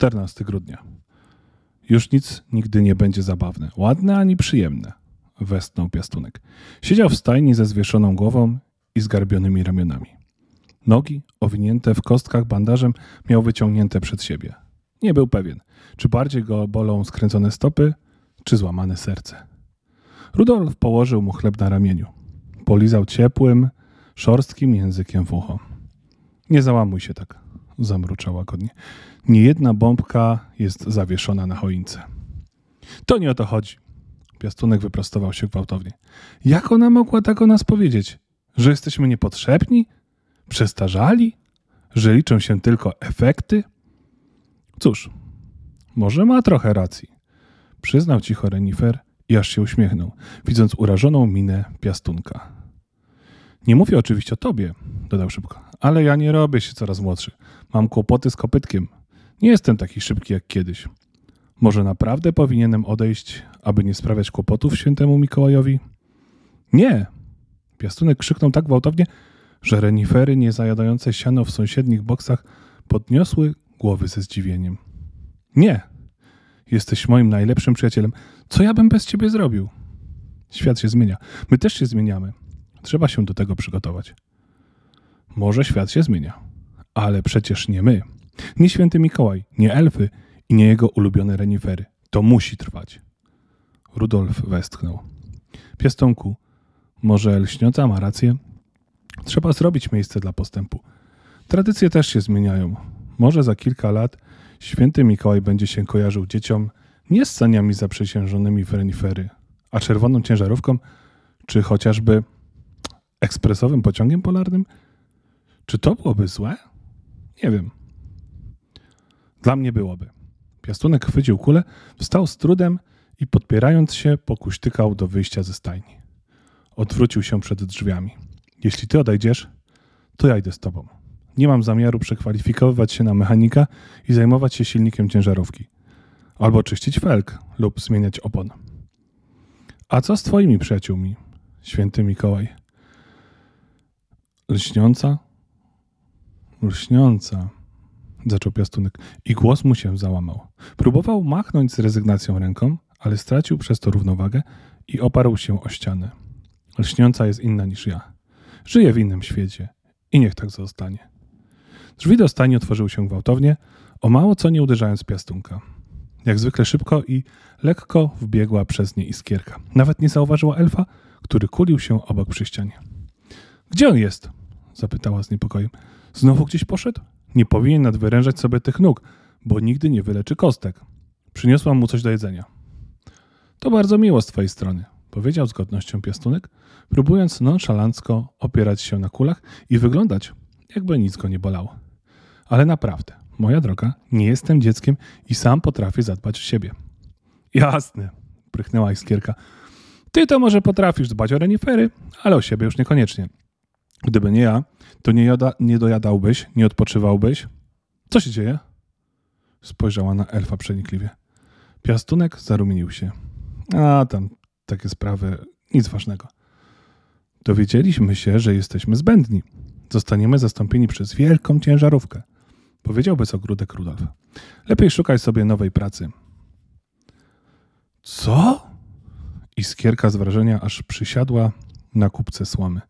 14 grudnia. Już nic nigdy nie będzie zabawne, ładne ani przyjemne, westnął piastunek. Siedział w stajni ze zwieszoną głową i zgarbionymi ramionami. Nogi, owinięte w kostkach bandażem, miał wyciągnięte przed siebie. Nie był pewien, czy bardziej go bolą skręcone stopy, czy złamane serce. Rudolf położył mu chleb na ramieniu. Polizał ciepłym, szorstkim językiem w ucho. Nie załamuj się tak, zamruczał łagodnie. Nie jedna bombka jest zawieszona na choince. To nie o to chodzi. Piastunek wyprostował się gwałtownie. Jak ona mogła tak o nas powiedzieć? Że jesteśmy niepotrzebni? Przestarzali? Że liczą się tylko efekty? Cóż, może ma trochę racji. Przyznał cicho Renifer i aż się uśmiechnął, widząc urażoną minę piastunka. Nie mówię oczywiście o tobie, dodał szybko, ale ja nie robię się coraz młodszy. Mam kłopoty z kopytkiem. Nie jestem taki szybki jak kiedyś. Może naprawdę powinienem odejść, aby nie sprawiać kłopotów świętemu Mikołajowi? Nie! Piastunek krzyknął tak gwałtownie, że renifery niezajadające siano w sąsiednich boksach podniosły głowy ze zdziwieniem. Nie! Jesteś moim najlepszym przyjacielem. Co ja bym bez ciebie zrobił? Świat się zmienia. My też się zmieniamy. Trzeba się do tego przygotować. Może świat się zmienia, ale przecież nie my. Nie święty Mikołaj, nie elfy i nie jego ulubione renifery. To musi trwać. Rudolf westchnął. Piestonku, może lśniąca ma rację? Trzeba zrobić miejsce dla postępu. Tradycje też się zmieniają. Może za kilka lat święty Mikołaj będzie się kojarzył dzieciom nie z saniami zaprzysiężonymi w renifery, a czerwoną ciężarówką, czy chociażby ekspresowym pociągiem polarnym? Czy to byłoby złe? Nie wiem. Dla mnie byłoby. Piastunek chwycił kulę, wstał z trudem i podpierając się pokuśtykał do wyjścia ze stajni. Odwrócił się przed drzwiami. Jeśli ty odejdziesz, to ja idę z tobą. Nie mam zamiaru przekwalifikowywać się na mechanika i zajmować się silnikiem ciężarówki. Albo czyścić felk lub zmieniać opon. A co z twoimi przyjaciółmi, święty Mikołaj? Lśniąca? Lśniąca, zaczął piastunek i głos mu się załamał. Próbował machnąć z rezygnacją ręką, ale stracił przez to równowagę i oparł się o ścianę. Lśniąca jest inna niż ja. Żyje w innym świecie i niech tak zostanie. Drzwi do stajni otworzyły się gwałtownie, o mało co nie uderzając piastunka. Jak zwykle szybko i lekko wbiegła przez nie iskierka. Nawet nie zauważyła elfa, który kulił się obok przy ścianie. Gdzie on jest? zapytała z niepokojem. Znowu gdzieś poszedł? Nie powinien nadwyrężać sobie tych nóg, bo nigdy nie wyleczy kostek. Przyniosłam mu coś do jedzenia. To bardzo miło z twojej strony, powiedział z godnością piastunek, próbując nonszalancko opierać się na kulach i wyglądać, jakby nic go nie bolało. Ale naprawdę, moja droga, nie jestem dzieckiem i sam potrafię zadbać o siebie. Jasne, prychnęła iskierka. Ty to może potrafisz dbać o renifery, ale o siebie już niekoniecznie. Gdyby nie ja, to nie, jada, nie dojadałbyś, nie odpoczywałbyś. Co się dzieje? Spojrzała na elfa przenikliwie. Piastunek zarumienił się. A tam takie sprawy, nic ważnego. Dowiedzieliśmy się, że jesteśmy zbędni. Zostaniemy zastąpieni przez wielką ciężarówkę. Powiedział bez ogródek Rudolf. Lepiej szukaj sobie nowej pracy. Co? Iskierka z wrażenia aż przysiadła na kupce słomy.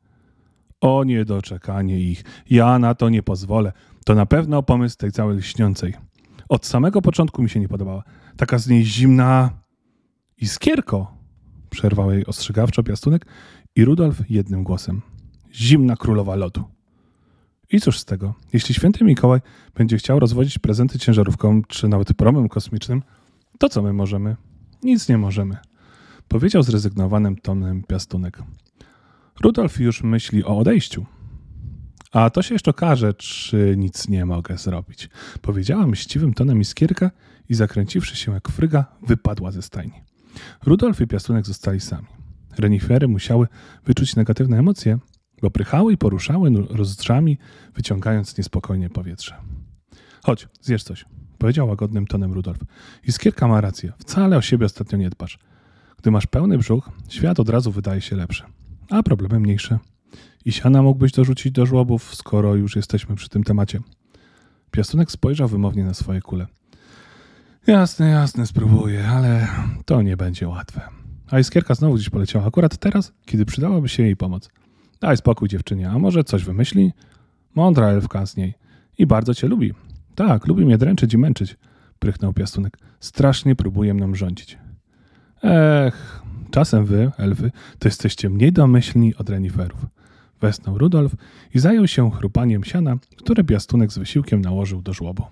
O niedoczekanie ich. Ja na to nie pozwolę. To na pewno pomysł tej całej lśniącej. Od samego początku mi się nie podobała. Taka z niej zimna iskierko, przerwał jej ostrzegawczo piastunek i Rudolf jednym głosem. Zimna królowa lodu. I cóż z tego? Jeśli święty Mikołaj będzie chciał rozwodzić prezenty ciężarówką czy nawet promem kosmicznym, to co my możemy? Nic nie możemy. Powiedział zrezygnowanym tonem piastunek. Rudolf już myśli o odejściu. A to się jeszcze okaże, czy nic nie mogę zrobić. Powiedziała mściwym tonem iskierka i zakręciwszy się jak fryga, wypadła ze stajni. Rudolf i Piastunek zostali sami. Renifery musiały wyczuć negatywne emocje, bo prychały i poruszały rozdrzami, wyciągając niespokojnie powietrze. Chodź, zjesz coś, powiedział łagodnym tonem Rudolf. Iskierka ma rację, wcale o siebie ostatnio nie dbasz. Gdy masz pełny brzuch, świat od razu wydaje się lepszy a problemy mniejsze. I siana mógłbyś dorzucić do żłobów, skoro już jesteśmy przy tym temacie. Piastunek spojrzał wymownie na swoje kule. Jasne, jasne, spróbuję, ale to nie będzie łatwe. A Iskierka znowu gdzieś poleciała, akurat teraz, kiedy przydałaby się jej pomoc. Daj spokój, dziewczynie, a może coś wymyśli? Mądra elfka z niej. I bardzo cię lubi. Tak, lubi mnie dręczyć i męczyć, prychnął piastunek. Strasznie próbuje mną rządzić. Ech, czasem wy, elfy, to jesteście mniej domyślni od reniferów. Wesnął Rudolf i zajął się chrupaniem siana, które piastunek z wysiłkiem nałożył do żłobu.